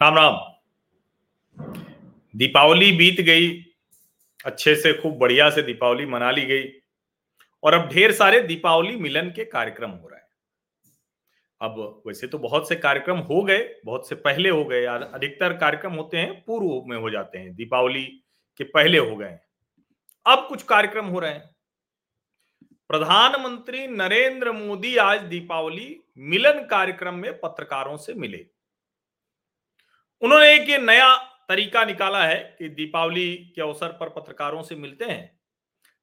राम राम। दीपावली बीत गई, अच्छे से खूब बढ़िया से दीपावली मना ली गई, और अब ढेर सारे दीपावली मिलन के कार्यक्रम हो रहे हैं। अब वैसे तो बहुत से कार्यक्रम हो गए, बहुत से पहले हो गए अधिकतर कार्यक्रम होते हैं, पूर्व में हो जाते हैं, दीपावली के पहले हो गए अब कुछ कार्यक्रम हो रहे हैं। प्रधानमंत्री नरेंद्र मोदी आज दीपावली मिलन कार्यक्रम में पत्रकारों से मिले। उन्होंने एक नया तरीका निकाला है कि दीपावली के अवसर पर पत्रकारों से मिलते हैं।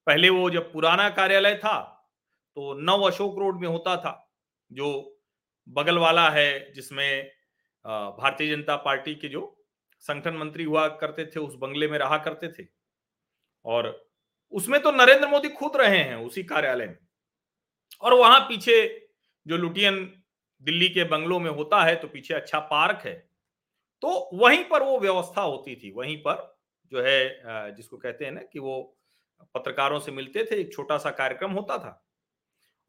पहले वो जब पुराना कार्यालय था तो नव अशोक रोड में होता था, जो बगल वाला है जिसमें भारतीय जनता पार्टी के जो संगठन मंत्री हुआ करते थे, उस बंगले में रहा करते थे। और उसमें तो नरेंद्र मोदी खुद रहे हैं, उसी कार्यालय में। और वहाँ पीछे जो लुटियन दिल्ली के बंगलों में होता है तो पीछे अच्छा पार्क है। तो वहीं पर वो व्यवस्था होती थी, वहीं पर जो है जिसको कहते हैं ना कि वो पत्रकारों से मिलते थे, एक छोटा सा कार्यक्रम होता था।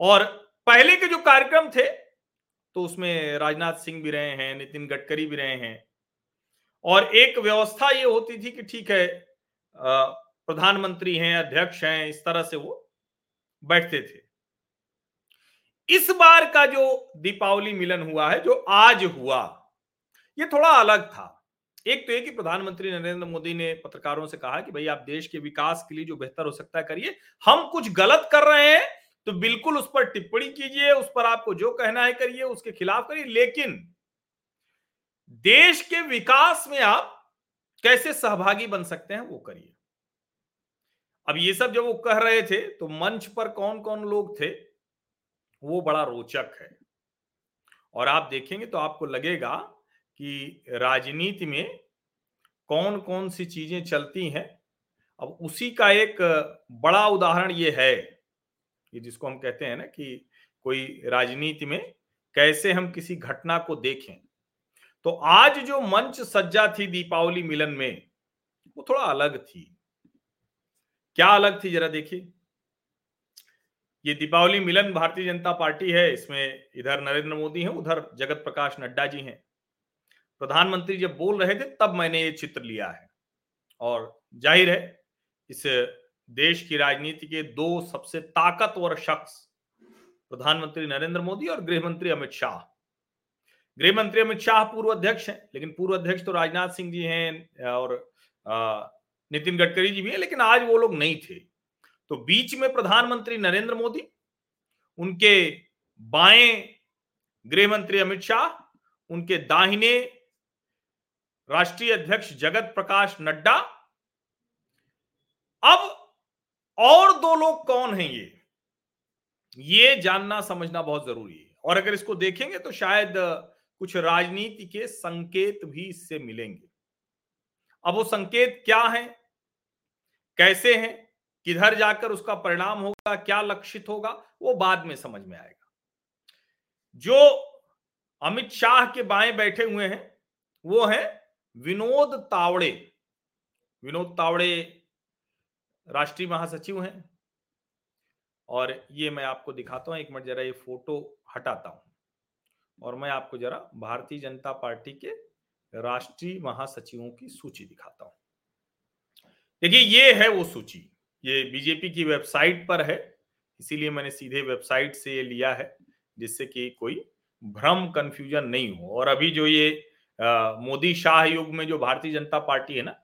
और पहले के जो कार्यक्रम थे तो उसमें राजनाथ सिंह भी रहे हैं, नितिन गडकरी भी रहे हैं। और एक व्यवस्था ये होती थी कि ठीक है प्रधानमंत्री हैं, अध्यक्ष हैं, इस तरह से वो बैठते थे। इस बार का जो दीपावली मिलन हुआ है, जो आज हुआ, ये थोड़ा अलग था। एक तो ये कि प्रधानमंत्री नरेंद्र मोदी ने पत्रकारों से कहा कि भाई आप देश के विकास के लिए जो बेहतर हो सकता है करिए, हम कुछ गलत कर रहे हैं तो बिल्कुल उस पर टिप्पणी कीजिए, उस पर आपको जो कहना है करिए, उसके खिलाफ करिए। लेकिन देश के विकास में आप कैसे सहभागी बन सकते हैं, वो करिए। अब ये सब जब वो कह रहे थे तो मंच पर कौन कौन लोग थे, वो बड़ा रोचक है। और आप देखेंगे तो आपको लगेगा कि राजनीति में कौन कौन सी चीज़ें चलती हैं। अब उसी का एक बड़ा उदाहरण ये है कि जिसको हम कहते हैं ना कि कोई राजनीति में कैसे हम किसी घटना को देखें। तो आज जो मंच सज्जा थी दीपावली मिलन में, वो थोड़ा अलग थी। क्या अलग थी जरा देखिए। ये दीपावली मिलन भारतीय जनता पार्टी है, इसमें इधर नरेंद्र मोदी हैं, उधर जगत प्रकाश नड्डा जी हैं। प्रधानमंत्री जब बोल रहे थे, तब मैंने ये चित्र लिया है। और ज़ाहिर है, इस देश की राजनीति के दो सबसे ताकतवर शख्स, प्रधानमंत्री नरेंद्र मोदी और गृह मंत्री अमित शाह। गृह मंत्री अमित शाह पूर्व अध्यक्ष हैं, लेकिन पूर्व अध्यक्ष तो राजनाथ सिंह जी हैं, और नितिन गडकरी जी भी हैं, लेकिन आज वो लोग नहीं थे। तो बीच में प्रधानमंत्री नरेंद्र मोदी, उनके बाएँ गृह मंत्री अमित शाह, उनके दाहिने राष्ट्रीय अध्यक्ष जगत प्रकाश नड्डा, अब और दो लोग कौन हैं ये? ये जानना, समझना बहुत ज़रूरी है। और अगर इसको देखेंगे तो शायद कुछ राजनीति के संकेत भी इससे मिलेंगे। अब वो संकेत क्या है? कैसे हैं? किधर जाकर उसका परिणाम होगा? क्या लक्षित होगा? वो बाद में समझ में आएगा। जो अमित शाह के बाएँ बैठे हुए हैं, वो है विनोद तावड़े। विनोद तावड़े राष्ट्रीय महासचिव हैं। और ये मैं आपको दिखाता हूँ, एक मिनट जरा ये फ़ोटो हटाता हूँ। और मैं आपको जरा भारतीय जनता पार्टी के राष्ट्रीय महासचिवों की सूची दिखाता हूँ। देखिए, ये है वो सूची। ये बीजेपी की वेबसाइट पर है, इसीलिए मैंने सीधे वेबसाइट से ये लिया है, जिससे कि कोई भ्रम कंफ्यूजन नहीं हो। और अभी जो ये मोदी शाह युग में जो भारतीय जनता पार्टी है ना,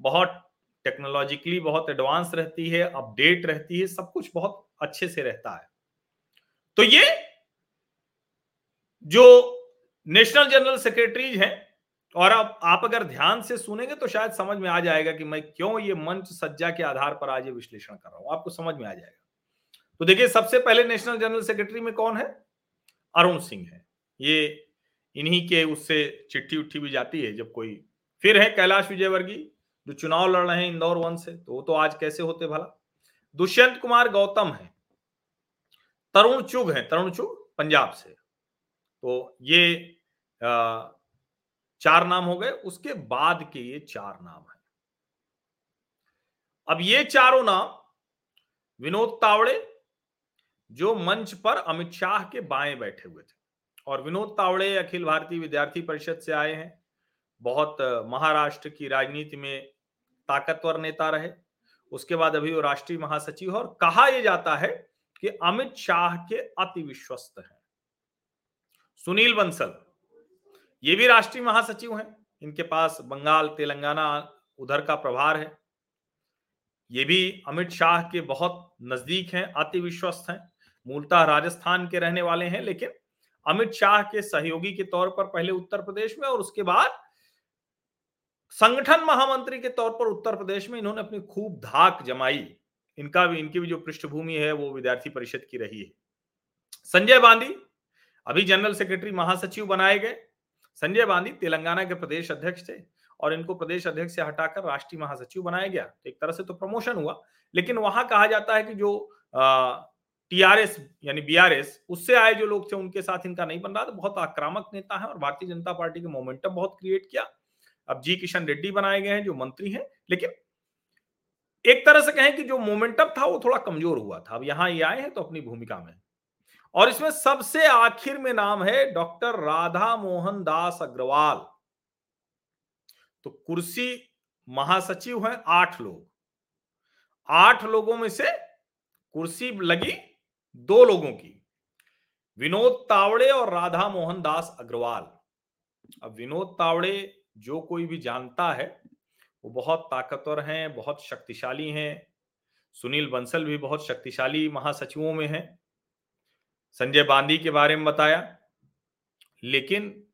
बहुत टेक्नोलॉजिकली बहुत एडवांस रहती है, अपडेट रहती है, सब कुछ बहुत अच्छे से रहता है। तो ये जो नेशनल जनरल सेक्रेटरीज हैं, और अब आप अगर ध्यान से सुनेंगे तो शायद समझ में आ जाएगा कि मैं क्यों ये मंच सज्जा के आधार पर आज ये विश्लेषण कर रहा हूँ। आपको समझ में आ जाएगा। तो देखिए, सबसे पहले नेशनल जनरल सेक्रेटरी में कौन है? अरुण सिंह है। ये इन्हीं के उससे चिट्ठी उट्ठी भी जाती है जब कोई फिर है कैलाश विजयवर्गीय जो चुनाव लड़ रहे हैं इंदौर वन से तो वो तो आज कैसे होते भला? दुष्यंत कुमार गौतम है, तरुण चुग है, तरुण चुग पंजाब से। तो ये चार नाम हो गए, उसके बाद के ये चार नाम है। अब ये चारों नाम विनोद तावड़े, जो मंच पर अमित शाह के बाएँ बैठे हुए थे, और विनोद तावड़े अखिल भारतीय विद्यार्थी परिषद से आए हैं, बहुत महाराष्ट्र की राजनीति में ताकतवर नेता रहे। उसके बाद अभी वो राष्ट्रीय महासचिव और कहा यह जाता है कि अमित शाह के अति विश्वस्त हैं। सुनील बंसल, ये भी राष्ट्रीय महासचिव हैं। इनके पास बंगाल, तेलंगाना उधर का प्रभार है। ये भी अमित शाह के बहुत नज़दीक हैं, अति विश्वस्त हैं। मूलतः राजस्थान के रहने वाले हैं, लेकिन अमित शाह के सहयोगी के तौर पर पहले उत्तर प्रदेश में और उसके बाद संगठन महामंत्री के तौर पर उत्तर प्रदेश में इन्होंने अपनी खूब धाक जमाई। इनका भी, इनकी भी जो पृष्ठभूमि है, वो विद्यार्थी परिषद की रही है। संजय बांदी, अभी जनरल सेक्रेटरी महासचिव बनाए गए। संजय बांदी तेलंगाना के प्रदेश अध्यक्ष थे और इनको प्रदेश अध्यक्ष से हटाकर राष्ट्रीय महासचिव बनाया गया। तो एक तरह से तो प्रमोशन हुआ, लेकिन वहाँ कहा जाता है कि जो टीआरएस यानी बीआरएस, उससे आए जो लोग थे, उनके साथ इनका नहीं बन रहा। था बहुत आक्रामक नेता है और भारतीय जनता पार्टी के मोमेंटम बहुत क्रिएट किया। अब जी किशन रेड्डी बनाए गए हैं, जो मंत्री हैं, लेकिन एक तरह से कहें कि जो मोमेंटम था, वो थोड़ा कमज़ोर हुआ था। अब यहाँ ये आए हैं तो अपनी भूमिका में। और इसमें सबसे आखिर में नाम है डॉक्टर राधा मोहन दास अग्रवाल। तो कुर्सी महासचिव हैं आठ लोग। आठ लोगों में से कुर्सी लगी दो लोगों की, विनोद तावड़े और राधा मोहन दास अग्रवाल। अब विनोद तावड़े जो कोई भी जानता है, वो बहुत ताकतवर हैं, बहुत शक्तिशाली हैं। सुनील बंसल भी बहुत शक्तिशाली महासचिवों में हैं। संजय बांदी के बारे में बताया। लेकिन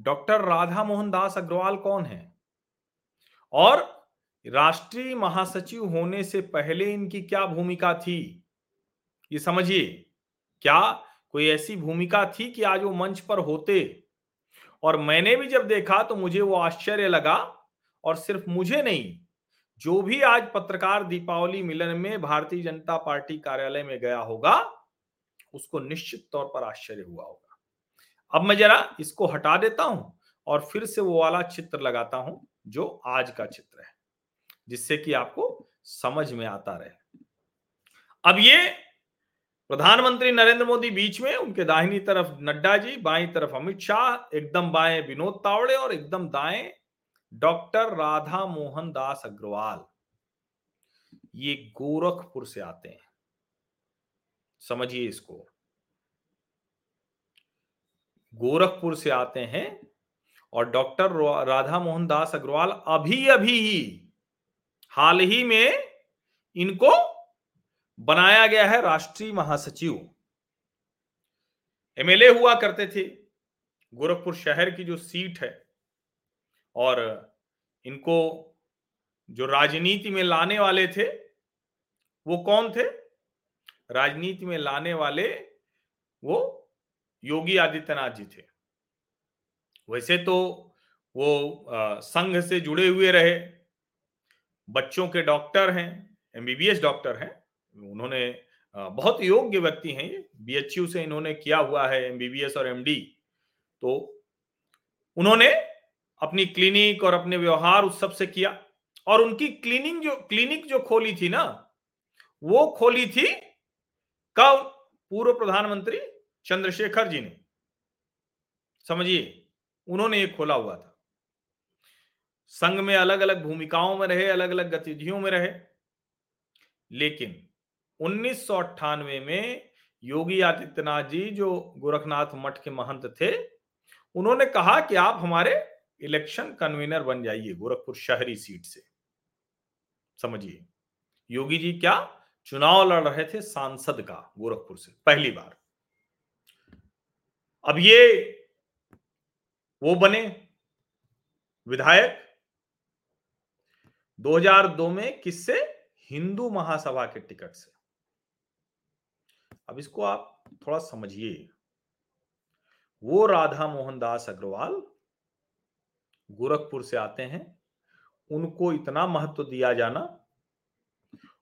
डॉक्टर राधा मोहन दास अग्रवाल कौन है? और राष्ट्रीय महासचिव होने से पहले इनकी क्या भूमिका थी? ये समझिए, क्या कोई ऐसी भूमिका थी कि आज वो मंच पर होते? और मैंने भी जब देखा तो मुझे वो आश्चर्य लगा और सिर्फ़ मुझे नहीं, जो भी आज पत्रकार दीपावली मिलन में भारतीय जनता पार्टी कार्यालय में गया होगा, उसको निश्चित तौर पर आश्चर्य हुआ होगा। अब मैं जरा इसको हटा देता हूँ और फिर से वो वाला चित्र लगाता हूँ, जो आज का चित्र है, जिससे कि आपको समझ में आता रहे। अब ये प्रधानमंत्री नरेंद्र मोदी बीच में, उनके दाहिनी तरफ़ नड्डा जी, बाई तरफ़ अमित शाह, एकदम बाएँ विनोद तावड़े और एकदम दाएँ डॉक्टर राधा मोहन दास अग्रवाल। ये गोरखपुर से आते हैं। समझिए इसको। गोरखपुर से आते हैं और डॉक्टर राधा मोहन दास अग्रवाल अभी अभी ही, हाल ही में इनको बनाया गया है राष्ट्रीय महासचिव। एमएलए हुआ करते थे, गोरखपुर शहर की जो सीट है, और इनको जो राजनीति में लाने वाले थे, वो कौन थे? राजनीति में लाने वाले वो योगी आदित्यनाथ जी थे। वैसे तो वो संघ से जुड़े हुए रहे, बच्चों के डॉक्टर हैं एमबीबीएस डॉक्टर हैं उन्होंने बहुत योग्य व्यक्ति हैं ये। बीएचयू से इन्होंने किया हुआ है एमबीबीएस और एमडी तो उन्होंने अपनी क्लिनिक और अपने व्यवहार उस सबसे किया और उनकी क्लिनिक जो क्लिनिक जो खोली थी ना, वो खोली थी कब? पूर्व प्रधानमंत्री चंद्रशेखर जी ने। समझिए, उन्होंने ये खोला हुआ था। संघ में अलग अलग भूमिकाओं में रहे अलग अलग गतिविधियों में रहे। लेकिन उन्नीस सौ अट्ठानवे में योगी आदित्यनाथ जी, जो गोरखनाथ मठ के महंत थे, उन्होंने कहा कि आप हमारे इलेक्शन कन्वीनर बन जाइए, गोरखपुर शहरी सीट से। समझिए, योगी जी क्या चुनाव लड़ रहे थे सांसद का गोरखपुर से, पहली बार। अब ये, वो बने विधायक। 2002 में किससे? हिंदू महासभा के टिकट से। अब इसको आप थोड़ा समझिए। वो राधा मोहन दास अग्रवाल गोरखपुर से आते हैं। उनको इतना महत्व दिया जाना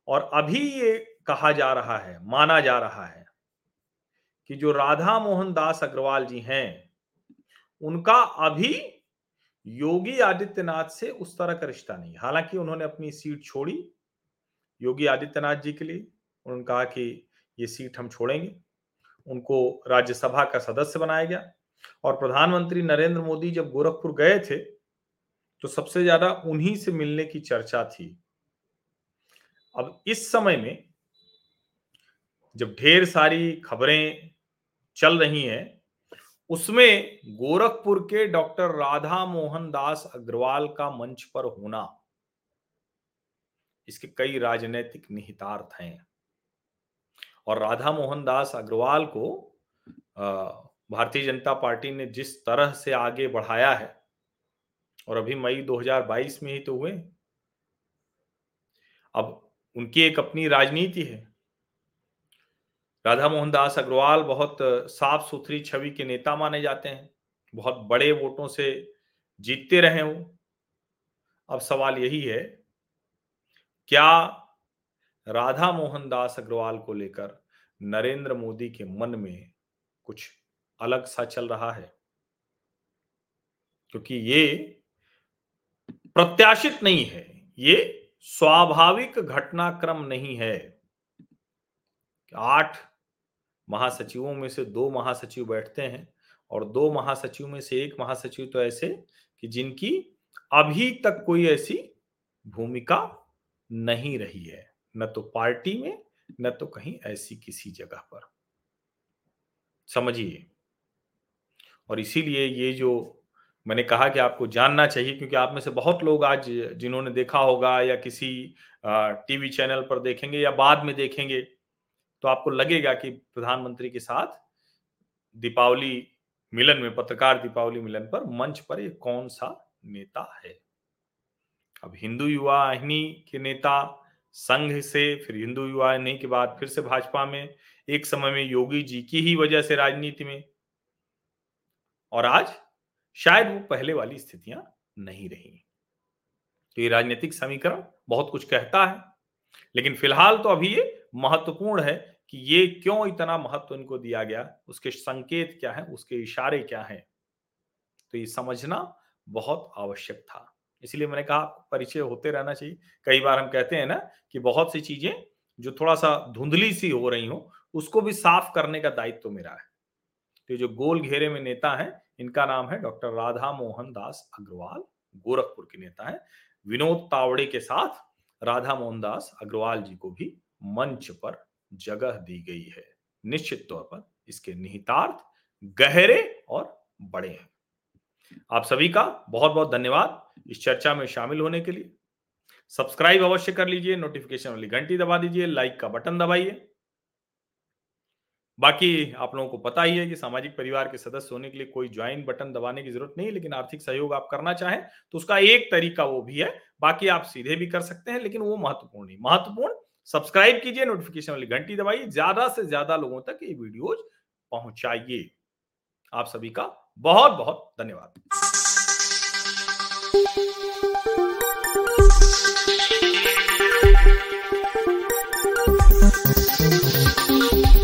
और अभी ये कहा जा रहा है, माना जा रहा है कि जो राधा मोहन दास अग्रवाल जी हैं, उनका अभी योगी आदित्यनाथ से उस तरह का रिश्ता नहीं। हालाँकि उन्होंने अपनी सीट छोड़ी योगी आदित्यनाथ जी के लिए। उन्होंने कहा कि ये सीट हम छोड़ेंगे। उनको राज्यसभा का सदस्य बनाया गया और प्रधानमंत्री नरेंद्र मोदी जब गोरखपुर गए थे तो सबसे ज़्यादा उन्हीं से मिलने की चर्चा थी। अब इस समय में जब ढेर सारी खबरें चल रही हैं, उसमें गोरखपुर के डॉक्टर राधा मोहन दास अग्रवाल का मंच पर होना, इसके कई राजनीतिक निहितार्थ हैं। और राधा मोहन दास अग्रवाल को भारतीय जनता पार्टी ने जिस तरह से आगे बढ़ाया है, और अभी मई 2022 में ही तो हुए। अब उनकी एक अपनी राजनीति है। राधा मोहन दास अग्रवाल बहुत साफ़ सुथरी छवि के नेता माने जाते हैं, बहुत बड़े वोटों से जीतते रहे वो अब सवाल यही है, क्या राधा मोहन दास अग्रवाल को लेकर नरेंद्र मोदी के मन में कुछ अलग सा चल रहा है। क्योंकि ये प्रत्याशित नहीं है, ये स्वाभाविक घटनाक्रम नहीं है। आठ महासचिवों में से दो महासचिव बैठते हैं और दो महासचिव में से एक महासचिव तो ऐसे कि जिनकी अभी तक कोई ऐसी भूमिका नहीं रही है। न तो पार्टी में, न तो कहीं ऐसी किसी जगह पर। समझिए। और इसीलिए ये जो मैंने कहा कि आपको जानना चाहिए, क्योंकि आप में से बहुत लोग आज जिन्होंने देखा होगा या किसी टीवी चैनल पर देखेंगे या बाद में देखेंगे तो आपको लगेगा कि प्रधानमंत्री के साथ दीपावली मिलन में, पत्रकार दीपावली मिलन पर मंच पर ये कौन सा नेता है? अब हिंदू युवा वाहिनी के नेता संघ से, फिर हिंदू युवा वाहिनी के बाद फिर से भाजपा में, एक समय में योगी जी की ही वजह से राजनीति में। और आज शायद वो पहले वाली स्थितियाँ नहीं रही। तो ये राजनीतिक समीकरण बहुत कुछ कहता है, लेकिन फ़िलहाल तो अभी ये महत्वपूर्ण है कि ये क्यों इतना महत्व इनको दिया गया, उसके संकेत क्या है, उसके इशारे क्या हैं? तो ये समझना बहुत आवश्यक था। इसलिए मैंने कहा परिचय होते रहना चाहिए। कई बार हम कहते हैं ना कि बहुत सी चीज़ें जो थोड़ा सा धुंधली सी हो रही हो, उसको भी साफ़ करने का दायित्व तो मेरा है। तो जो गोल घेरे में नेता है, इनका नाम है डॉक्टर राधा मोहन दास अग्रवाल, गोरखपुर के नेता है। विनोद तावड़े के साथ राधा मोहन दास अग्रवाल जी को भी मंच पर जगह दी गई है। निश्चित तौर पर इसके निहितार्थ गहरे और बड़े हैं। आप सभी का बहुत बहुत धन्यवाद इस चर्चा में शामिल होने के लिए। सब्सक्राइब अवश्य कर लीजिए, नोटिफिकेशन वाली घंटी दबा दीजिए, लाइक का बटन दबाइए। बाकी आप लोगों को पता ही है कि सामाजिक परिवार के सदस्य होने के लिए कोई ज्वाइन बटन दबाने की ज़रूरत नहीं लेकिन आर्थिक सहयोग आप करना चाहें तो उसका एक तरीका वो भी है, बाकी आप सीधे भी कर सकते हैं, लेकिन वो महत्वपूर्ण नहीं। महत्वपूर्ण, सब्सक्राइब कीजिए, नोटिफिकेशन वाली घंटी दबाइए, ज़्यादा से ज़्यादा लोगों तक ये वीडियोज़ पहुंचाइए। आप सभी का बहुत बहुत धन्यवाद।